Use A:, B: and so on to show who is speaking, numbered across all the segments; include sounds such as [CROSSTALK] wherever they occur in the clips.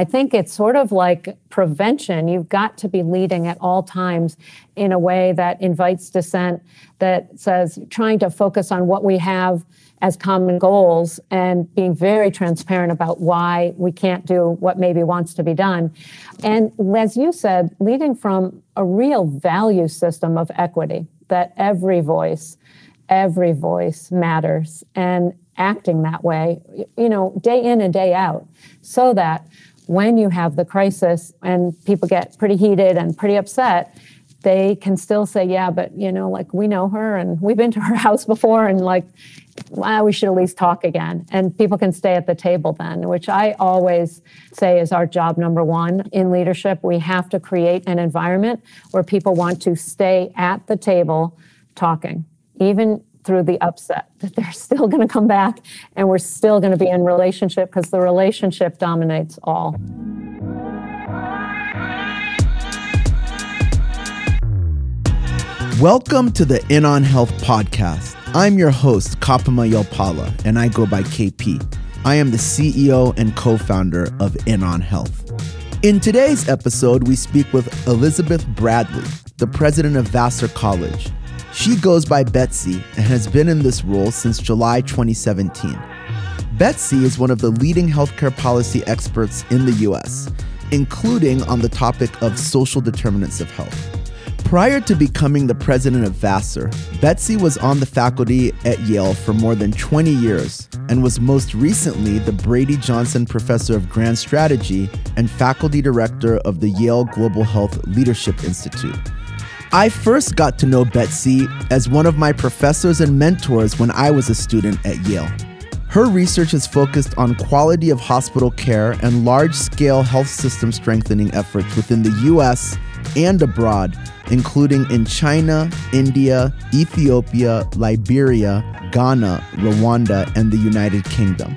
A: I think it's sort of like prevention. You've got to be leading at all times in a way that invites dissent, that says trying to focus on what we have as common goals and being very transparent about why we can't do what maybe wants to be done. And as you said, leading from a real value system of equity, that every voice, every voice matters, and acting that way, you know, day in and day out, so that when you have the crisis and people get pretty heated and pretty upset, they can still say, yeah, but you know, like we know her and we've been to her [LAUGHS] house before and like, well, we should at least talk again. And people can stay at the table then, which I always say is our job number one in leadership. We have to create an environment where people want to stay at the table talking, even through the upset, [LAUGHS] that they're still going to come back and we're still going to be in relationship because the relationship dominates all.
B: Welcome to the In On Health podcast. I'm your host, Kapama Yopala, and I go by KP. I am the CEO and co founder of In On Health. In today's episode, we speak with Elizabeth Bradley, the president of Vassar College. She goes by Betsy and has been in this role since July 2017. Betsy is one of the leading healthcare policy experts in the US, including on the topic of social determinants of health. Prior to becoming the president of Vassar, Betsy was on the faculty at Yale for more than 20 years and was most recently the Brady Johnson Professor of Grand Strategy and faculty director of the Yale Global Health Leadership Institute. I first got to know Betsy as one of my professors and mentors when I was a student at Yale. Her research is focused on quality of hospital care and large scale health system strengthening efforts within the US and abroad including in China, India, Ethiopia, Liberia, Ghana, Rwanda, and the United Kingdom.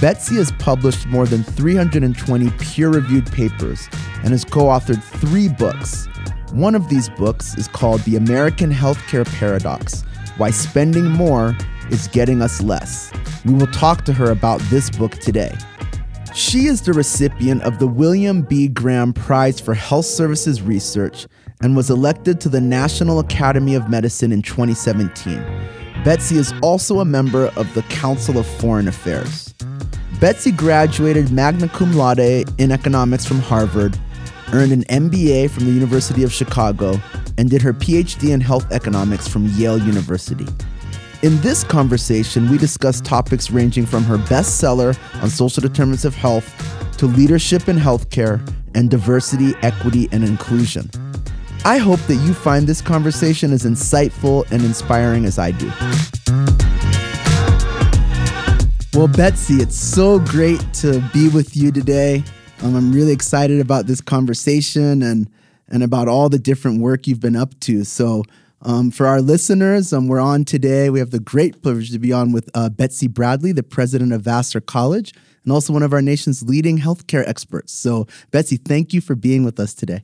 B: Betsy has published more than 320 peer reviewed papers and has co authored three books. One of these books is called The American Healthcare Paradox Why Spending More is Getting Us Less. We will talk to her about this book today. She is the recipient of the William B. Graham Prize for Health Services Research and was elected to the National Academy of Medicine in 2017. Betsy is also a member of the Council of Foreign Affairs. Betsy graduated magna cum laude in economics from Harvard, earned an MBA from the University of Chicago, and did her PhD in health economics from Yale University. In this conversation, we discuss topics ranging from her bestseller on social determinants of health to leadership in healthcare and diversity, equity, and inclusion. I hope that you find this conversation as insightful and inspiring as I do. Well, Betsy, it's so great to be with you today. Um, I'm really excited about this conversation and and about all the different work you've been up to. So, um, for our listeners, um, we're on today. We have the great privilege to be on with uh, Betsy Bradley, the president of Vassar College, and also one of our nation's leading healthcare experts. So, Betsy, thank you for being with us today.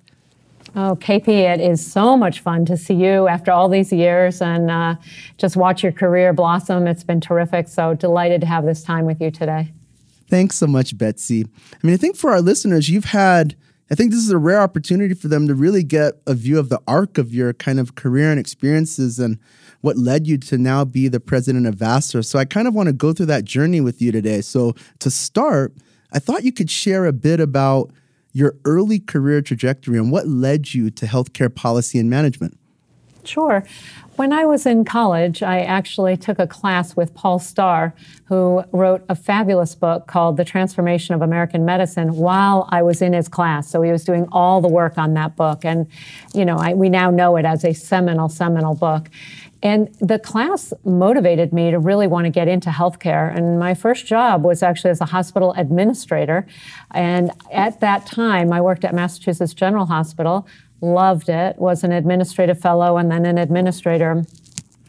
A: Oh, KP, it is so much fun to see you after all these years and uh, just watch your career blossom. It's been terrific. So delighted to have this time with you today.
B: Thanks so much, Betsy. I mean, I think for our listeners, you've had, I think this is a rare opportunity for them to really get a view of the arc of your kind of career and experiences and what led you to now be the president of Vassar. So I kind of want to go through that journey with you today. So to start, I thought you could share a bit about your early career trajectory and what led you to healthcare policy and management.
A: Sure. When I was in college, I actually took a class with Paul Starr, who wrote a fabulous book called The Transformation of American Medicine while I was in his class. So he was doing all the work on that book. And, you know, I, we now know it as a seminal, seminal book. And the class motivated me to really want to get into healthcare. And my first job was actually as a hospital administrator. And at that time, I worked at Massachusetts General Hospital, loved it, was an administrative fellow and then an administrator.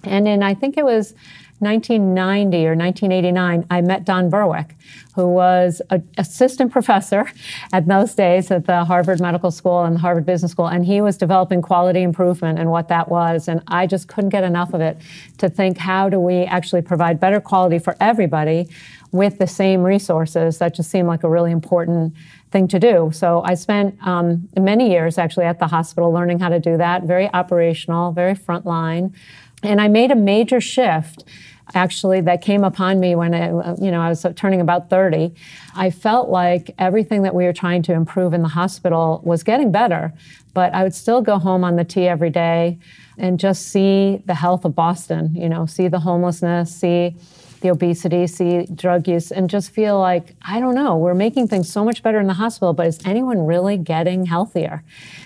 A: And in, I think it was 1990 or 1989, I met Don Berwick, who was an assistant professor at those days at the Harvard Medical School and the Harvard Business School, and he was developing quality improvement and what that was. And I just couldn't get enough of it to think how do we actually provide better quality for everybody with the same resources. That just seemed like a really important thing to do. So I spent um, many years actually at the hospital learning how to do that, very operational, very frontline. And I made a major shift actually that came upon me when I, you know I was turning about 30 I felt like everything that we were trying to improve in the hospital was getting better but I would still go home on the T every day and just see the health of Boston you know see the homelessness see the obesity, see drug use, and just feel like, I don't know, we're making things so much better in the hospital, but is anyone really getting healthier?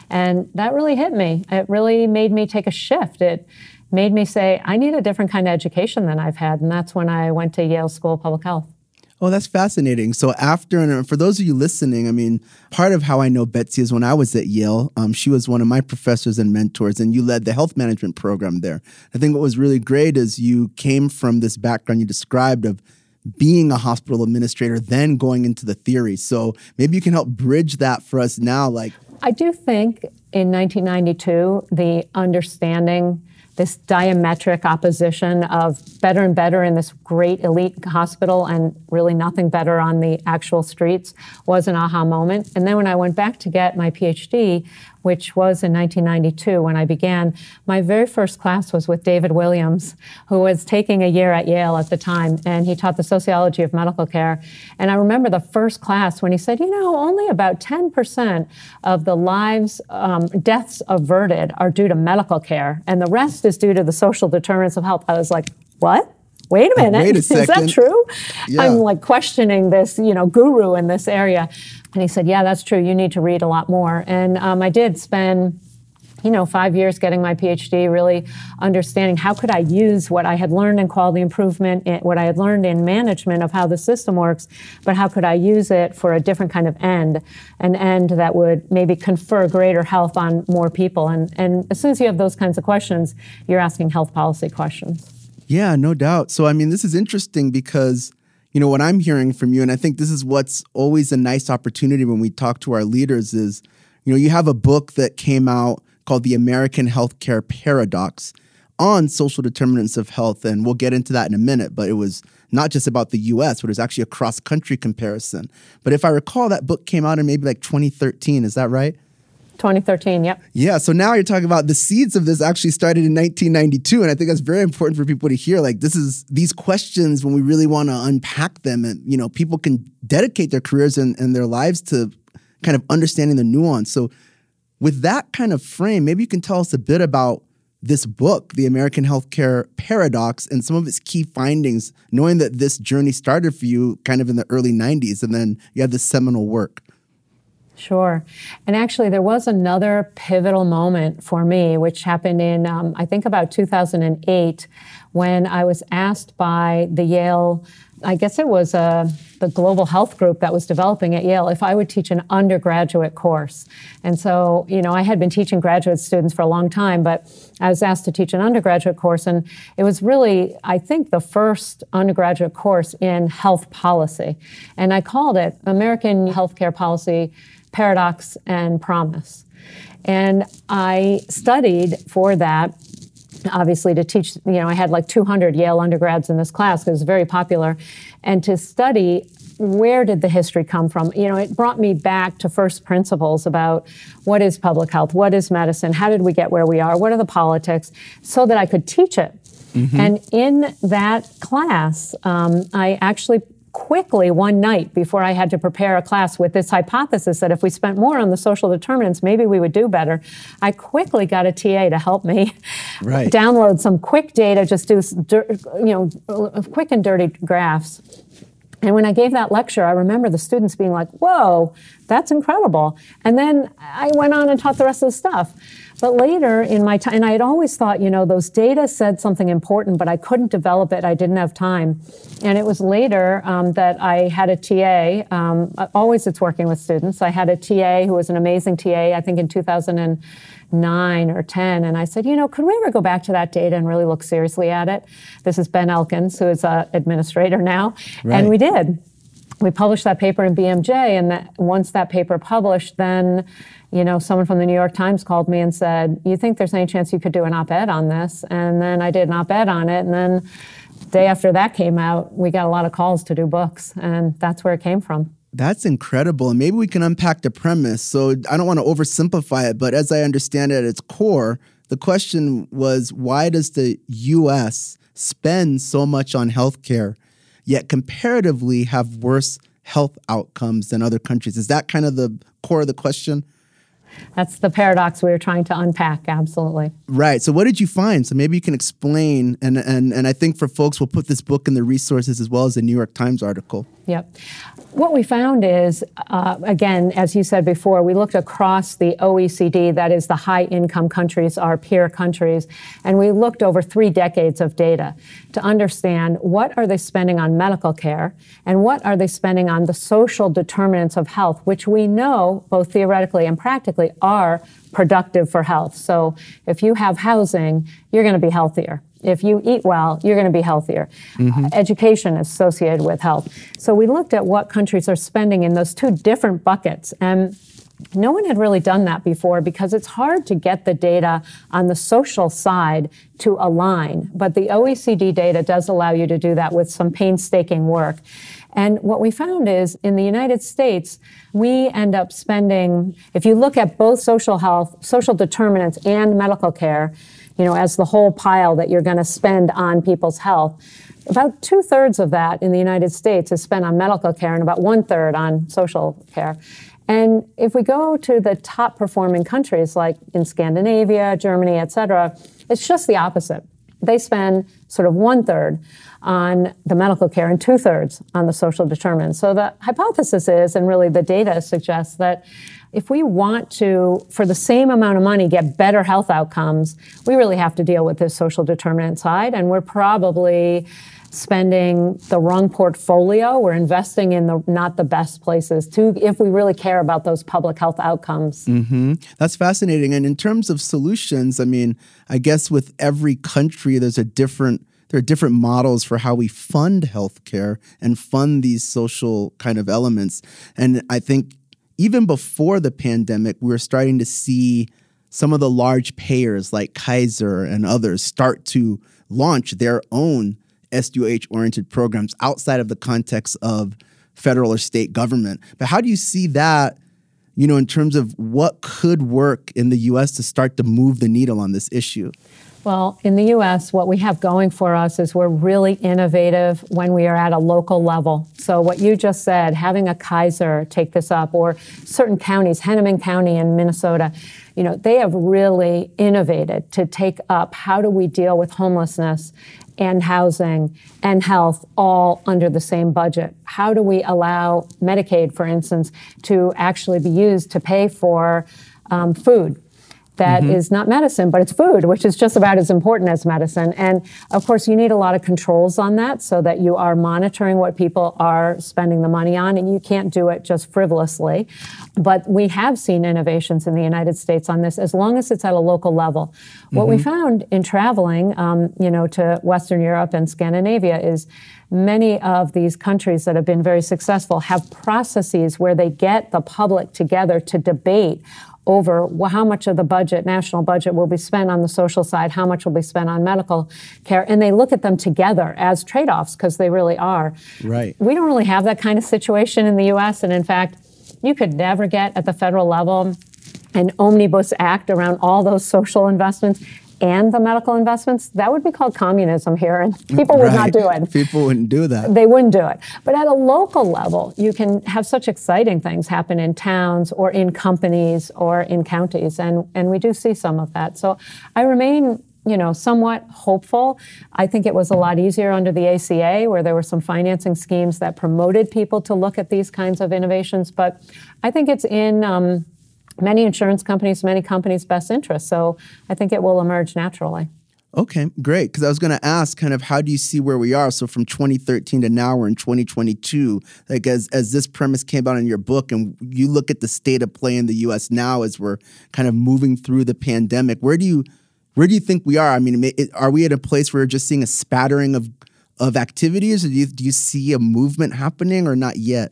A: And that really hit me. It really made me take a shift. It made me say, I need a different kind of education than I've had. And that's when I went to Yale School of Public Health.
B: Oh, that's fascinating. So after, and for those of you listening, I mean, part of how I know Betsy is when I was at Yale. Um, she was one of my professors and mentors, and you led the health management program there. I think what was really great is you came from this background you described of being a hospital administrator, then going into the theory. So maybe you can help bridge that for us now. Like,
A: I do think in 1992, the understanding this diametric opposition of better and better in this great elite hospital and really nothing better on the actual streets was an aha moment. And then when I went back to get my PhD, which was in 1992 when I began. My very first class was with David Williams, who was taking a year at Yale at the time, and he taught the sociology of medical care. And I remember the first class when he said, you know, only about 10% of the lives, um, deaths averted are due to medical care, and the rest is due to the social determinants of health. I was like, what? wait a minute,
B: wait a [LAUGHS]
A: is that true? Yeah. I'm like questioning this, you know, guru in this area. And he said, yeah, that's true. You need to read a lot more. And um, I did spend you know, five years getting my PhD, really understanding how could I use what I had learned in quality improvement, eh, what I had learned in management of how the system works, but how could I use it for a different kind of end, an end that would maybe confer greater health on more people. And, and as soon as you have those kinds of questions, you're asking health policy questions.
B: Yeah, no doubt. So, I mean, this is interesting because, you know, what I'm hearing from you, and I think this is what's always a nice opportunity when we talk to our leaders is, you know, you have a book that came out called The American Healthcare Paradox on social determinants of health. And we'll get into that in a minute, but it was not just about the US, but it was actually a cross country comparison. But if I recall, that book came out in maybe like 2013. Is that right?
A: 2013, yep.
B: Yeah, so now you're talking about the seeds of this actually started in 1992 and I think that's very important for people to hear like this is these questions when we really want to unpack them and you know people can dedicate their careers and, and their lives to kind of understanding the nuance. So with that kind of frame, maybe you can tell us a bit about this book, The American Healthcare Paradox, and some of its key findings, knowing that this journey started for you kind of in the early 90s and then you had this seminal work.
A: Sure. And actually, there was another pivotal moment for me, which happened in, um, I think, about 2008, when I was asked by the Yale, I guess it was uh, the global health group that was developing at Yale, if I would teach an undergraduate course. And so, you know, I had been teaching graduate students for a long time, but I was asked to teach an undergraduate course. And it was really, I think, the first undergraduate course in health policy. And I called it American Healthcare Policy paradox and promise. And I studied for that obviously to teach you know i had like 200 yale undergrads in this class it was very popular and to study where did the history come from you know it brought me back to first principles about what is public health what is medicine how did we get where we are what are the politics so that i could teach it mm-hmm. and in that class um, i actually quickly one night before I had to prepare a class with this hypothesis that if we spent more on the social determinants, maybe we would do better. I quickly got a TA to help me [LAUGHS] right. download some quick data, just do you know uh, quick and dirty graphs. And when I gave that lecture, I remember the students being like, "Whoa, that's incredible!" And then I went on and taught the rest of the stuff. But later in my time, and I had always thought, you know, those data said something important, but I couldn't develop it. I didn't have time. And it was later um, that I had a TA. Um, always it's working with students. I had a TA who was an amazing TA, I think in 2009 or 10. And I said, you know, could we ever go back to that data and really look seriously at it? This is Ben Elkins, who is an administrator now. Right. And we did. We published that paper in BMJ, and that once that paper published, then you know someone from the New York Times called me and said, "You think there's any chance you could do an op-ed on this?" And then I did an op-ed on it, and then day after that came out, we got a lot of calls to do books, and that's where it came from.
B: That's incredible. And maybe we can unpack the premise. So I don't want to oversimplify it, but as I understand it at its core, the question was why does the US spend so much on healthcare, yet comparatively have worse health outcomes than other countries? Is that kind of the core of the question?
A: That's the paradox we were trying to unpack, absolutely.
B: Right. So what did you find? So maybe you can explain and and and I think for folks we'll put this book in the resources as well as the New York Times article.
A: Yep. What we found is, uh, again, as you said before, we looked across the OECD, that is the high income countries, our peer countries, and we looked over three decades of data to understand what are they spending on medical care and what are they spending on the social determinants of health, which we know, both theoretically and practically, are productive for health. So if you have housing, you're going to be healthier. If you eat well, you're going to be healthier. Mm-hmm. Uh, education is associated with health. So we looked at what countries are spending in those two different buckets. And no one had really done that before because it's hard to get the data on the social side to align. But the OECD data does allow you to do that with some painstaking work. And what we found is in the United States, we end up spending, if you look at both social health, social determinants, and medical care, you know, as the whole pile that you're going to spend on people's health. About two thirds of that in the United States is spent on medical care and about one third on social care. And if we go to the top performing countries like in Scandinavia, Germany, et cetera, it's just the opposite. They spend sort of one third on the medical care and two thirds on the social determinants. So the hypothesis is, and really the data suggests that if we want to, for the same amount of money, get better health outcomes, we really have to deal with this social determinant side. And we're probably spending the wrong portfolio. We're investing in the not the best places to if we really care about those public health outcomes.
B: Mm-hmm. That's fascinating. And in terms of solutions, I mean, I guess with every country, there's a different there are different models for how we fund healthcare and fund these social kind of elements. And I think even before the pandemic, we were starting to see some of the large payers like Kaiser and others start to launch their own SDOH oriented programs outside of the context of federal or state government. But how do you see that, you know, in terms of what could work in the US to start to move the needle on this issue?
A: Well, in the US, what we have going for us is we're really innovative when we are at a local level. So, what you just said, having a Kaiser take this up, or certain counties, Hennepin County in Minnesota, you know, they have really innovated to take up how do we deal with homelessness and housing and health all under the same budget? How do we allow Medicaid, for instance, to actually be used to pay for um, food? That mm-hmm. is not medicine, but it's food, which is just about as important as medicine. And of course, you need a lot of controls on that so that you are monitoring what people are spending the money on, and you can't do it just frivolously. But we have seen innovations in the United States on this as long as it's at a local level. Mm-hmm. What we mm-hmm. found in traveling, um, you know, to Western Europe and Scandinavia is many of these countries that have been very successful have processes where they get the public together to debate over how much of the budget, national budget, will be spent on the social side, how much will be spent on medical care, and they look at them together as trade-offs because they really are.
B: Right.
A: We don't really have that kind of situation in the U.S., and in fact, you could never get at the federal level an omnibus act around all those social investments and the medical investments, that would be called communism here, and [LAUGHS] people would right. not do it.
B: People wouldn't do that.
A: They wouldn't do it. But at a local level, you can have such exciting things happen in towns or in companies or in counties, and, and we do see some of that. So I remain you know, somewhat hopeful. I think it was a lot easier under the ACA, where there were some financing schemes that promoted people to look at these kinds of innovations. But I think it's in um, many insurance companies, many companies' best interest. So I think it will emerge naturally.
B: Okay, great. Because I was going to ask, kind of, how do you see where we are? So from 2013 to now, we're in 2022. Like as as this premise came out in your book, and you look at the state of play in the U.S. now as we're kind of moving through the pandemic. Where do you where do you think we are? I mean, are we at a place where we're just seeing a spattering of of activities? Or do you, do you see a movement happening or not yet?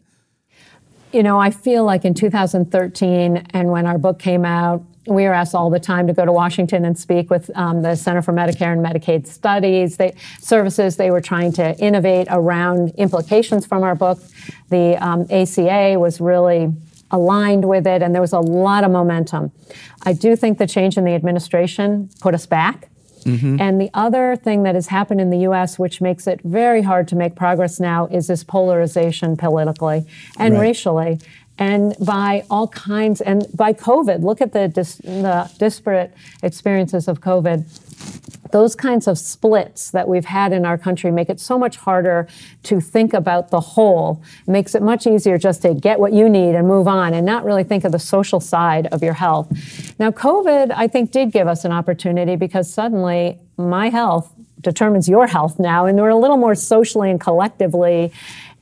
A: You know, I feel like in 2013 and when our book came out, we were asked all the time to go to Washington and speak with um, the Center for Medicare and Medicaid Studies they, services. They were trying to innovate around implications from our book. The um, ACA was really aligned with it, and there was a lot of momentum. I do think the change in the administration put us back. Mm-hmm. And the other thing that has happened in the US, which makes it very hard to make progress now, is this polarization politically and right. racially and by all kinds, and by COVID. Look at the, dis, the disparate experiences of COVID. Those kinds of splits that we've had in our country make it so much harder to think about the whole. It makes it much easier just to get what you need and move on and not really think of the social side of your health. Now, COVID, I think, did give us an opportunity because suddenly my health determines your health now, and we're a little more socially and collectively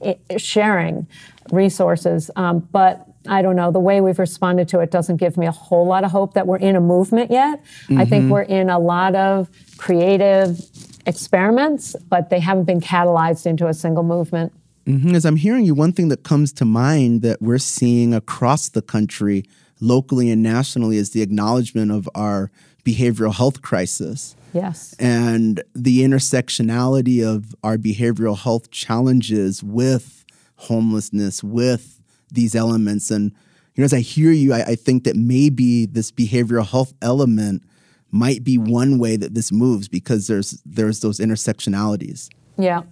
A: eh, sharing resources. Um, but I don't know, the way we've responded to it doesn't give me a whole lot of hope that we're in a movement yet. Mm-hmm. I think mm-hmm. we're in a lot of creative experiments, but they haven't been catalyzed into a single movement.
B: Mm-hmm. As I'm hearing you, one thing that comes to mind that we're seeing across the country, locally and nationally, is the acknowledgement of our behavioral health crisis.
A: Yes.
B: And the intersectionality of our behavioral health challenges with homelessness with these elements. And you know, as I hear you, I, I think that maybe this behavioral health element might be one way that this moves because there's there's those intersectionalities.
A: Yeah.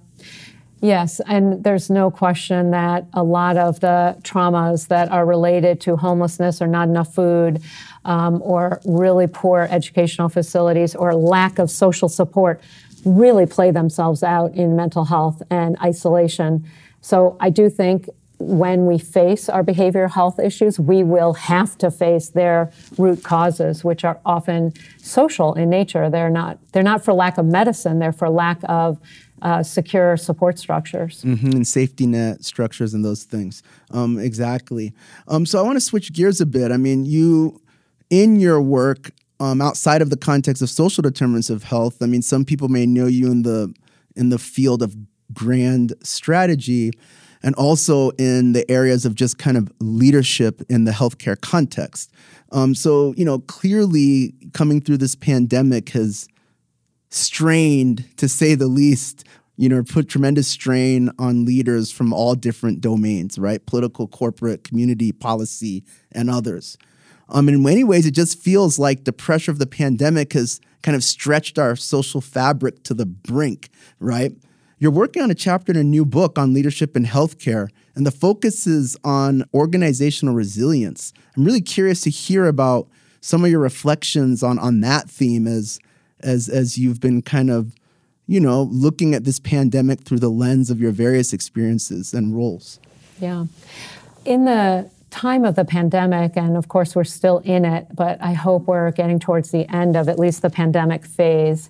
A: Yes, and there's no question that a lot of the traumas that are related to homelessness or not enough food um, or really poor educational facilities or lack of social support really play themselves out in mental health and isolation. So I do think when we face our behavioral health issues, we will have to face their root causes, which are often social in nature. They're not they're not for lack of medicine. They're for lack of uh, secure support structures
B: mm-hmm, and safety net structures and those things. Um, exactly. Um, so I want to switch gears a bit. I mean, you in your work um, outside of the context of social determinants of health. I mean, some people may know you in the in the field of grand strategy and also in the areas of just kind of leadership in the healthcare context. Um, so, you know, clearly coming through this pandemic has strained, to say the least, you know, put tremendous strain on leaders from all different domains, right? Political, corporate, community, policy, and others. Um, in many ways, it just feels like the pressure of the pandemic has kind of stretched our social fabric to the brink, right? You're working on a chapter in a new book on leadership in healthcare, and the focus is on organizational resilience. I'm really curious to hear about some of your reflections on, on that theme as, as, as you've been kind of, you know, looking at this pandemic through the lens of your various experiences and roles.
A: Yeah. In the time of the pandemic, and of course we're still in it, but I hope we're getting towards the end of at least the pandemic phase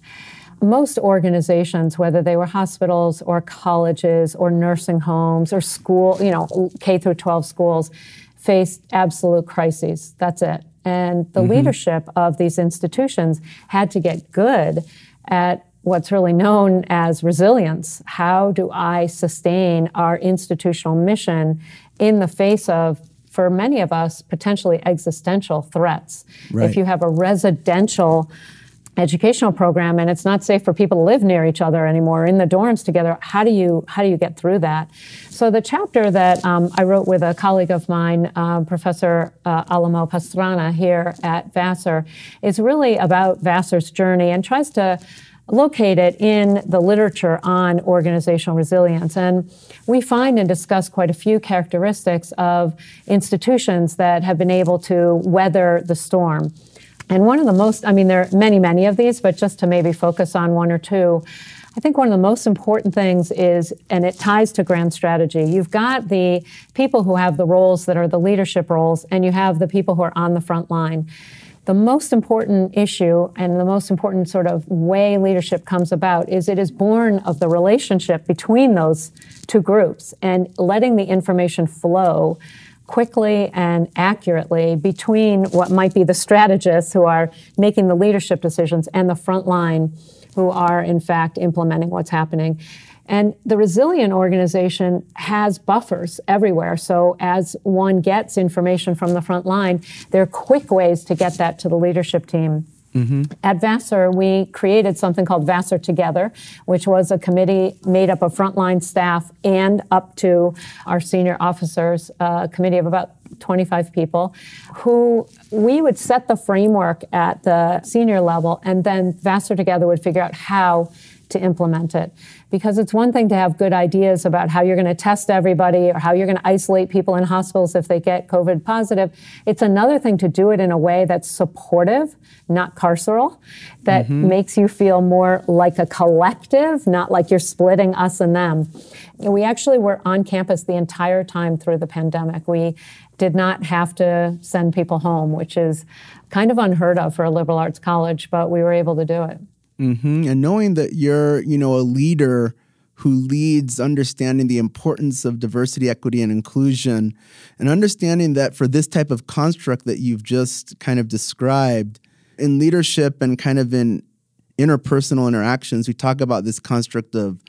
A: most organizations, whether they were hospitals or colleges or nursing homes or school, you know, K through 12 schools, faced absolute crises. That's it. And the mm-hmm. leadership of these institutions had to get good at what's really known as resilience. How do I sustain our institutional mission in the face of for many of us, potentially existential threats. Right. If you have a residential educational program and it's not safe for people to live near each other anymore in the dorms together how do you how do you get through that so the chapter that um, i wrote with a colleague of mine uh, professor uh, alamo pastrana here at vassar is really about vassar's journey and tries to locate it in the literature on organizational resilience. And we find and discuss quite a few characteristics of institutions that have been able to weather the storm. And one of the most, I mean, there are many, many of these, but just to maybe focus on one or two, I think one of the most important things is, and it ties to grand strategy, you've got the people who have the roles that are the leadership roles, and you have the people who are on the front line. The most important issue and the most important sort of way leadership comes about is it is born of the relationship between those two groups and letting the information flow quickly and accurately between what might be the strategists who are making the leadership decisions and the front line who are, in fact, implementing what's happening. And the resilient organization has buffers everywhere. So as one gets information from the front line, there are quick ways to get that to the leadership team. Mm-hmm. At Vassar, we created something called Vassar Together, which was a committee made up of frontline staff and up to our senior officers, a committee of about 25 people, who we would set the framework at the senior level, and then Vassar Together would figure out how to implement it. Because it's one thing to have good ideas about how you're going to test everybody or how you're going to isolate people in hospitals if they get COVID positive. It's another thing to do it in a way that's supportive, not carceral, that mm-hmm. makes you feel more like a collective, not like you're splitting us and them. And we actually were on campus the entire time through the pandemic. We did not have to send people home, which is kind of unheard of for a liberal arts college, but we were able to do it.
B: Mm-hmm. And knowing that you're, you know, a leader who leads understanding the importance of diversity, equity, and inclusion, and understanding that for this type of construct that you've just kind of described in leadership and kind of in interpersonal interactions, we talk about this construct of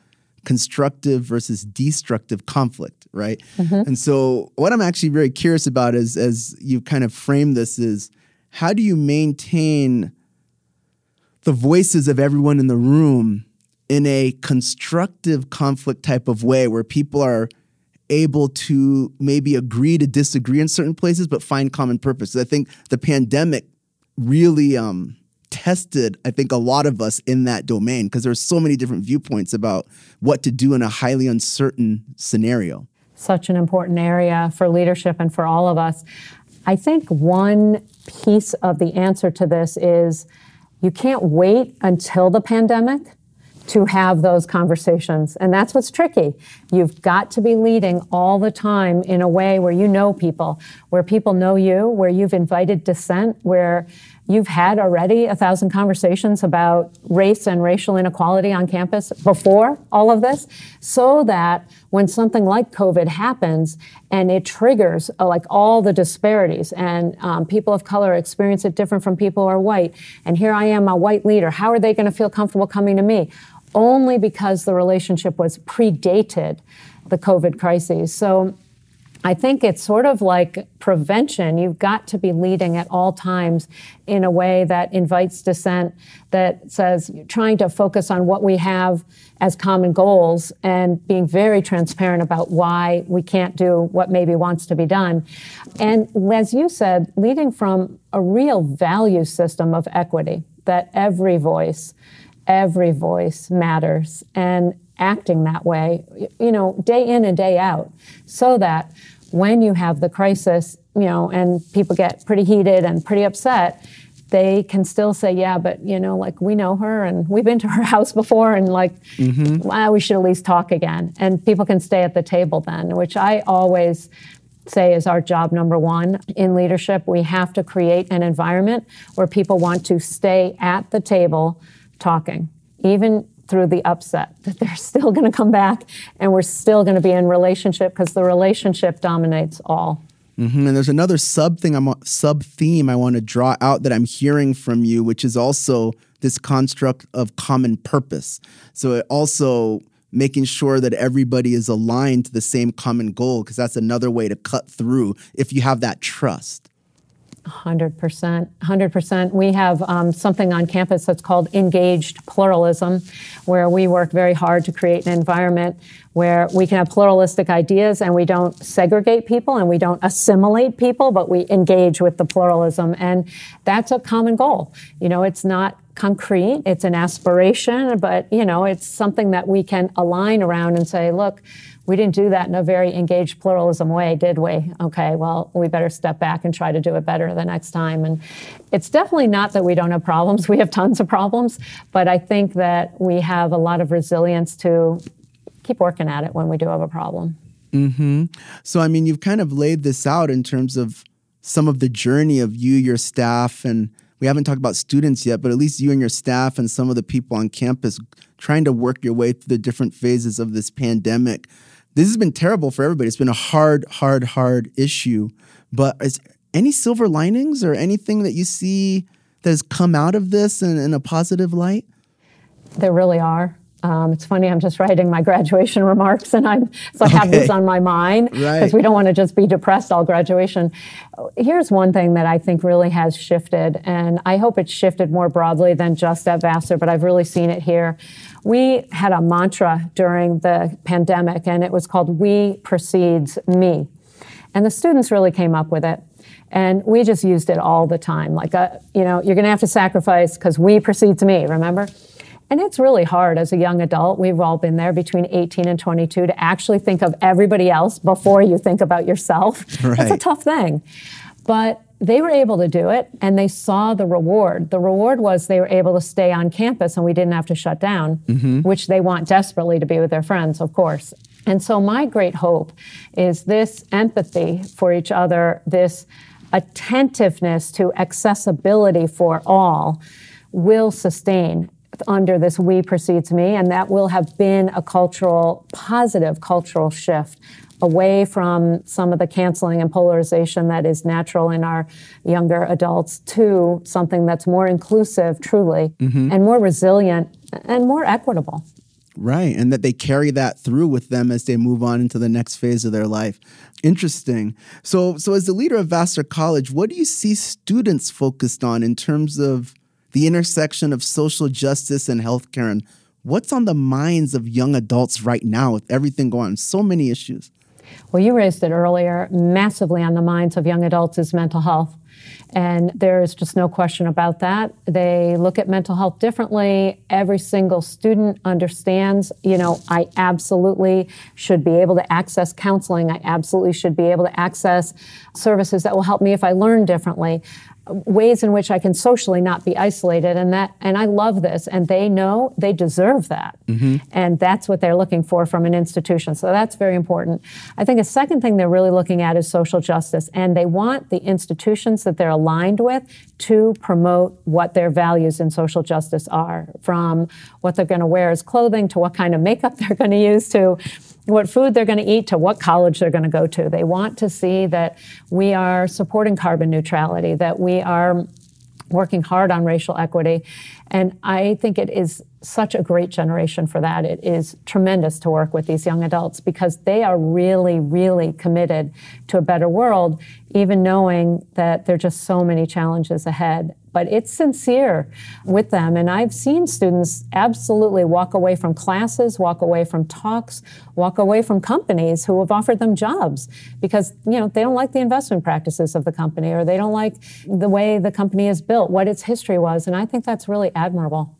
B: constructive versus destructive conflict, right? Mm-hmm. And so, what I'm actually very curious about is, as you kind of frame this, is how do you maintain the voices of everyone in the room in a constructive conflict type of way where people are able to maybe agree to disagree in certain places but find common purpose. I think the pandemic really um, tested, I think, a lot of us in that domain because there's so many different viewpoints about what to do in a highly uncertain scenario.
A: Such an important area for leadership and for all of us. I think one piece of the answer to this is you can't wait until the pandemic to have those conversations. And that's what's tricky. You've got to be leading all the time in a way where you know people, where people know you, where you've invited dissent, where You've had already a thousand conversations about race and racial inequality on campus before all of this, so that when something like COVID happens and it triggers uh, like all the disparities and um, people of color experience it different from people who are white, and here I am, a white leader, how are they going to feel comfortable coming to me? Only because the relationship was predated the COVID crisis. So I think it's sort of like prevention. You've got to be leading at all times in a way that invites dissent, that says trying to focus on what we have as common goals and being very transparent about why we can't do what maybe wants to be done. And as you said, leading from a real value system of equity, that every voice, every voice matters. And acting that way, you know, day in and day out, so that when you have the crisis, you know, and people get pretty heated and pretty upset, they can still say, yeah, but you know, like we know her and we've been to her [LAUGHS] house before, and like, mm-hmm. well, we should at least talk again. And people can stay at the table then, which I always say is our job number one in leadership. We have to create an environment where people want to stay at the table talking, even through the upset, [LAUGHS] that they're still going to come back and we're still going to be in relationship because the relationship dominates all.
B: Mm-hmm. And there's another sub thing, I'm sub theme I want to draw out that I'm hearing from you, which is also this construct of common purpose. So it also making sure that everybody is aligned to the same common goal, because that's another way to cut through if you have that trust.
A: 100%. 100%. We have um, something on campus that's called engaged pluralism, where we work very hard to create an environment where we can have pluralistic ideas and we don't segregate people and we don't assimilate people, but we engage with the pluralism. And that's a common goal. You know, it's not concrete, it's an aspiration, but, you know, it's something that we can align around and say, look, we didn't do that in a very engaged pluralism way, did we? Okay, well, we better step back and try to do it better the next time. And it's definitely not that we don't have problems. [LAUGHS] We have tons of problems, but I think that we have a lot of resilience to keep working at it when we do have a problem.
B: Mm-hmm. So, I mean, you've kind of laid this out in terms of some of the journey of you, your staff, and we haven't talked about students yet, but at least you and your staff and some of the people on campus trying to work your way through the different phases of this pandemic this has been terrible for everybody. It's been a hard, hard, hard issue. But is any silver linings or anything that you see that has come out of this in, in a positive light?
A: There really are. Um, it's funny, I'm just writing my [LAUGHS] graduation remarks and I'm, so I have this on my mind because
B: Right.
A: we don't want to just be depressed all graduation. Here's one thing that I think really has shifted, and I hope it's shifted more broadly than just at Vassar, but I've really seen it here. We had a mantra during the pandemic, and it was called We Precedes Me. And the students really came up with it. And we just used it all the time. Like, uh, you know, you're going to have to sacrifice because we precedes me, remember? And it's really hard as a young adult. We've all been there between 18 and 22 to actually think of everybody else before you think about yourself. It's a tough thing. But they were able to do it and they saw the reward. The reward was they were able to stay on campus and we didn't have to shut down, mm-hmm. which they want desperately to be with their friends, of course. And so, my great hope is this empathy for each other, this attentiveness to accessibility for all will sustain under this we precedes me and that will have been a cultural positive cultural shift away from some of the canceling and polarization that is natural in our younger adults to something that's more inclusive truly mm-hmm. and more resilient and more equitable
B: Right. And that they carry that through with them as they move on into the next phase of their life. Interesting. So so as the leader of Vassar College, what do you see students focused on in terms of the intersection of social justice and healthcare and what's on the minds of young adults right now with everything going on? So many issues.
A: Well, you raised it earlier. Massively on the minds of young adults is mental health. And there is just no question about that. They look at mental health differently. Every single student understands, you know, I absolutely should be able to access counseling. I absolutely should be able to access services that will help me if I learn differently ways in which I can socially not be isolated and that and I love this and they know they deserve that. Mm-hmm. And that's what they're looking for from an institution. So that's very important. I think a second thing they're really looking at is social justice and they want the institutions that they're aligned with to promote what their values in social justice are from what they're going to wear as clothing to what kind of makeup [LAUGHS] they're going to use to what food they're going to eat to what college they're going to go to. They want to see that we are supporting carbon neutrality, that we are working hard on racial equity. And I think it is such a great generation for that. It is tremendous to work with these young adults because they are really, really committed to a better world, even knowing that there are just so many challenges ahead. But it's sincere with them. And I've seen students absolutely walk away from classes, walk away from talks, walk away from companies who have offered them jobs because, you know, they don't like the investment practices of the company or they don't like the way the company is built, what its history was. And I think that's really admirable.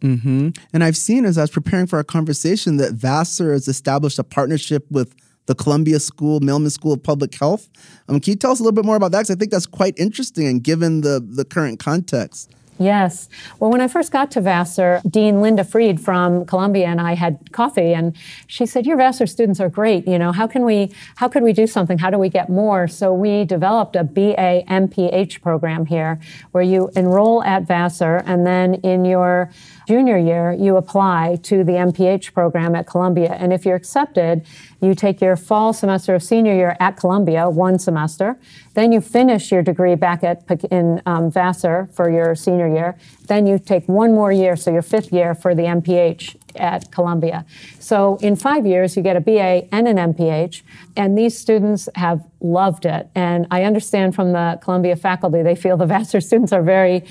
A: Mm-hmm.
B: And I've seen as I was preparing for our conversation that Vassar has established a partnership with the Columbia School, Mailman School of Public Health. Um, can you tell us a little bit more about that? Because I think that's quite interesting and given the, the current context.
A: Yes. Well, when I first got to Vassar, Dean Linda Fried from Columbia and I had coffee, and she said, "Your Vassar students are great. You know, how can we? How could we do something? How do we get more?" So we developed a BA MPH program here, where you enroll at Vassar, and then in your junior year, you apply to the MPH program at Columbia, and if you're accepted, you take your fall semester of senior year at Columbia, one semester. Then you finish your degree back at in um, Vassar for your senior year. Then you take one more year, so your fifth year for the MPH at Columbia. So in five years, you get a BA and an MPH, and these students have loved it. And I understand from the Columbia faculty, they feel the Vassar students are very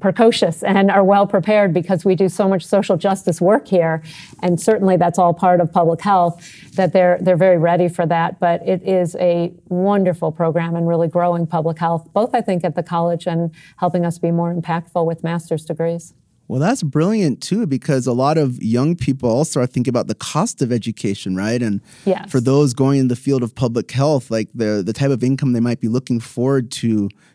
A: precocious and are well prepared because we do so much social justice work here. And certainly that's all part of public health that they're they're very ready for that. But it is a wonderful program and really growing public health both I think at the college and helping us be more impactful with master's degrees
B: Well, that's brilliant too, because a lot of young people also are thinking about the cost of education, right? And
A: Yes.
B: for those going in the field of public health, like the the type of income they might be looking forward to,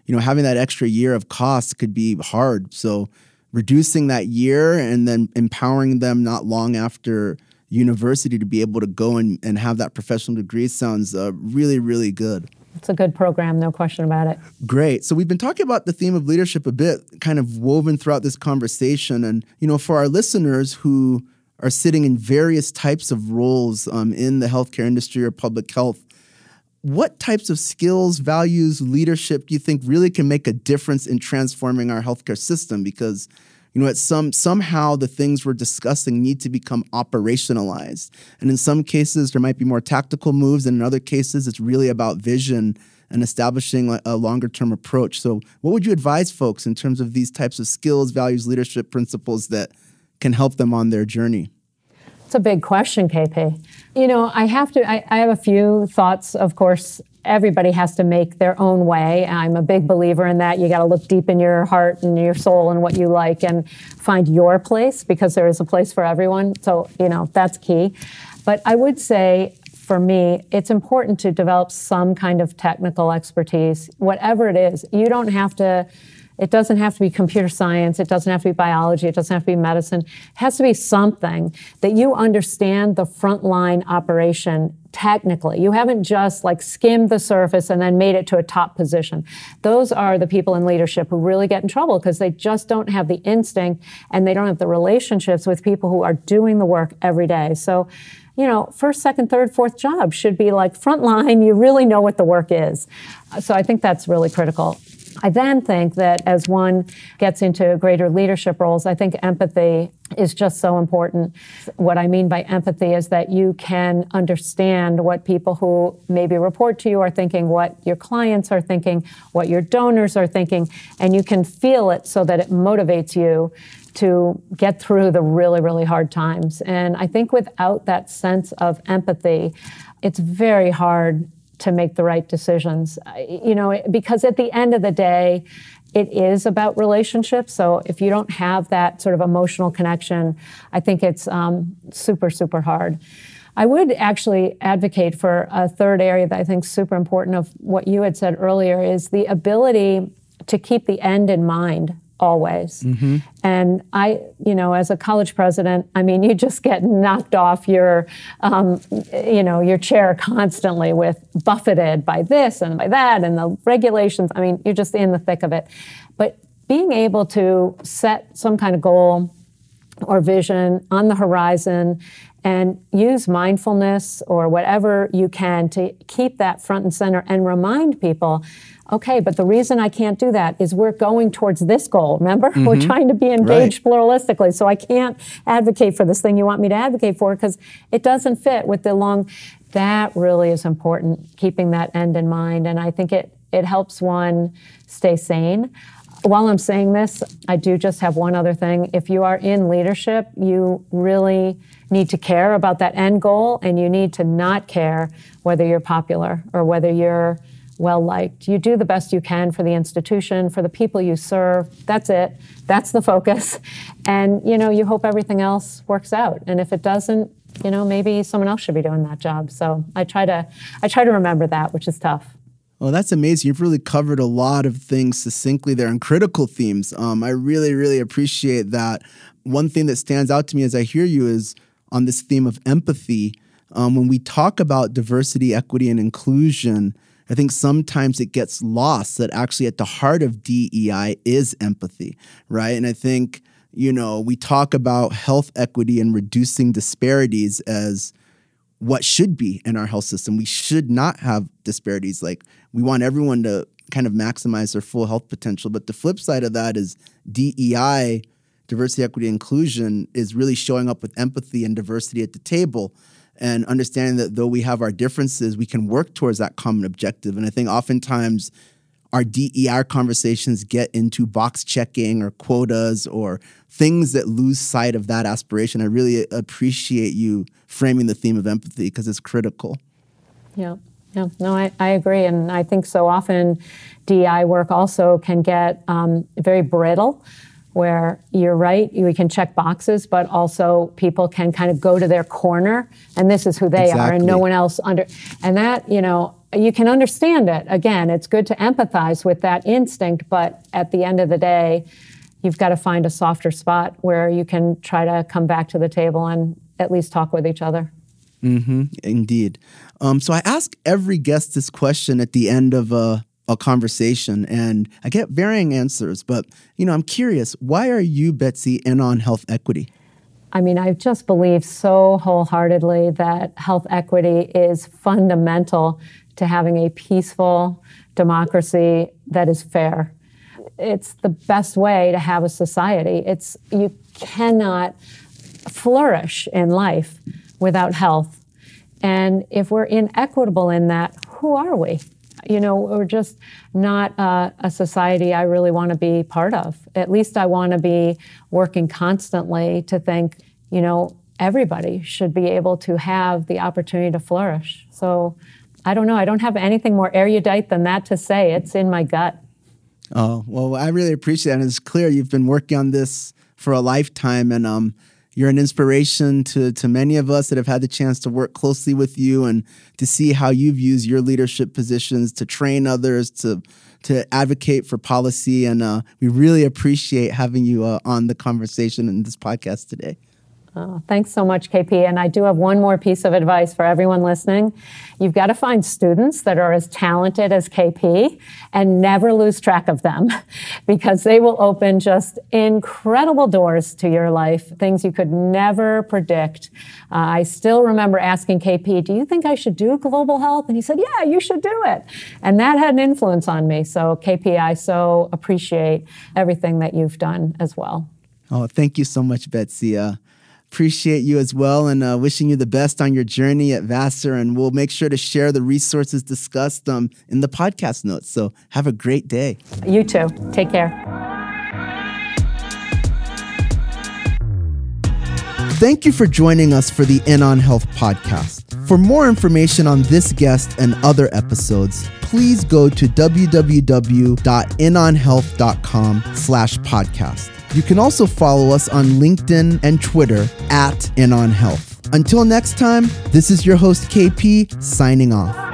B: you know, having that extra year of cost could be hard. So reducing that year and then empowering them not long after university to be able to go and, and have that professional degree sounds uh, really, really good.
A: It's a good program no question about it
B: Great. So we've been talking about the theme of leadership a bit, kind of woven throughout this conversation. And, you know, for our listeners who are sitting in various types of roles um, in the healthcare industry or public health, what types of skills, values, leadership do you think really can make a difference in transforming our healthcare system? Because you know, at some somehow the things we're discussing need to become operationalized. And in some cases, there might be more tactical moves, and in other cases, it's really about vision and establishing a longer term approach. So, what would you advise folks in terms of these types of skills, values, leadership principles that can help them on their journey?
A: It's a big question, KP. You know, I have to, I, I have a few thoughts, of course, everybody has to make their own way. I'm a big believer in that. You got to look deep in your heart and your soul and what you like and find your place because there is a place for everyone. So, you know, that's key. But I would say for me, it's important to develop some kind of technical expertise, whatever it is. You don't have to it doesn't have to be computer science. It doesn't have to be biology. It doesn't have to be medicine. It has to be something that you understand the frontline operation technically. You haven't just like skimmed the surface and then made it to a top position. Those are the people in leadership who really get in trouble because they just don't have the instinct and they don't have the relationships with people who are doing the work every day. So, you know, first, second, third, fourth job should be like frontline. You really know what the work is. So I think that's really critical. I then think that as one gets into greater leadership roles, I think empathy is just so important. What I mean by empathy is that you can understand what people who maybe report to you are thinking, what your clients are thinking, what your donors are thinking, and you can feel it so that it motivates you to get through the really, really hard times. And I think without that sense of empathy, it's very hard to make the right decisions. You know, because at the end of the day, it is about relationships. So if you don't have that sort of emotional connection, I think it's um, super, super hard. I would actually advocate for a third area that I think is super important of what you had said earlier is the ability to keep the end in mind always. Mm-hmm. And I, you know, as a college president, I mean, you just get knocked off your, um, you know, your chair constantly with buffeted by this and by that and the regulations. I mean, you're just in the thick of it. But being able to set some kind of goal or vision on the horizon and use mindfulness or whatever you can to keep that front and center and remind people okay, but the reason I can't do that is we're going towards this goal. Remember? [LAUGHS] Mm-hmm. We're trying to be engaged right. pluralistically. So I can't advocate for this thing you want me to advocate for because it doesn't fit with the long. That really is important, keeping that end in mind. And I think it, it helps one stay sane. While I'm saying this, I do just have one other thing. If you are in leadership, you really need to care about that end goal and you need to not care whether you're popular or whether you're well liked. You do the best you can for the institution, for the people you serve. That's it. That's the focus. And you know, you hope everything else works out. And if it doesn't, you know, maybe someone else should be doing that job. So I try to I try to remember that, which is tough.
B: Well, that's amazing. You've really covered a lot of things succinctly there and critical themes. Um, I really, really appreciate that. One thing that stands out to me as I hear you is on this theme of empathy. Um, when we talk about diversity, equity, and inclusion, I think sometimes it gets lost that actually at the heart of DEI is empathy, right? And I think, you know, we talk about health equity and reducing disparities as what should be in our health system. We should not have disparities. Like, we want everyone to kind of maximize their full health potential. But the flip side of that is DEI, diversity, equity, inclusion, is really showing up with empathy and diversity at the table and understanding that though we have our differences, we can work towards that common objective. And I think oftentimes our DEI conversations get into box checking or quotas or things that lose sight of that aspiration. I really appreciate you framing the theme of empathy because it's critical.
A: Yeah. Yeah, no, I, I agree. And I think so often DEI work also can get um, very brittle where you're right, we can check boxes, but also people can kind of go to their corner and this is who they exactly. are and no one else under. And that, you know, you can understand it. Again, it's good to empathize with that instinct, but at the end of the day, you've got to find a softer spot where you can try to come back to the table and at least talk with each other.
B: Mm-hmm, indeed. Um, so I ask every guest this question at the end of a a conversation and I get varying answers, but you know, I'm curious, why are you, Betsy, in on health equity?
A: I mean, I just believe so wholeheartedly that health equity is fundamental to having a peaceful democracy that is fair. it's the best way to have a society. It's you cannot flourish in life without health. And if we're inequitable in that, who are we? You know, we're just not a society I really want to be part of. At least I want to be working constantly to think, you know, everybody should be able to have the opportunity to flourish. So I don't know. I don't have anything more erudite than that to say. It's in my gut.
B: Oh, well, I really appreciate it. And it's clear you've been working on this for a lifetime. And um, you're an inspiration to, to many of us that have had the chance to work closely with you and to see how you've used your leadership positions to train others, to, to advocate for policy. And uh, we really appreciate having you uh, on the conversation in this podcast today.
A: Oh, thanks so much, KP. And I do have one more piece of advice for everyone listening. You've got to find students that are as talented as KP and never lose track of them [LAUGHS] because they will open just incredible doors to your life, things you could never predict. Uh, I still remember asking KP, Do you think I should do global health? And he said, Yeah, you should do it. And that had an influence on me. So, KP, I so appreciate everything that you've done as well.
B: Oh, thank you so much, Betsy. Uh, appreciate you as well and uh, wishing you the best on your journey at Vassar. And we'll make sure to share the resources discussed um, in the podcast notes. So have a great day.
A: You too. Take care.
B: Thank you for joining us for the In On Health podcast. For more information on this guest and other episodes, please go to www.inonhealth.com slash podcast. You can also follow us on LinkedIn and Twitter at InOnHealth. Until next time, this is your host KP signing off.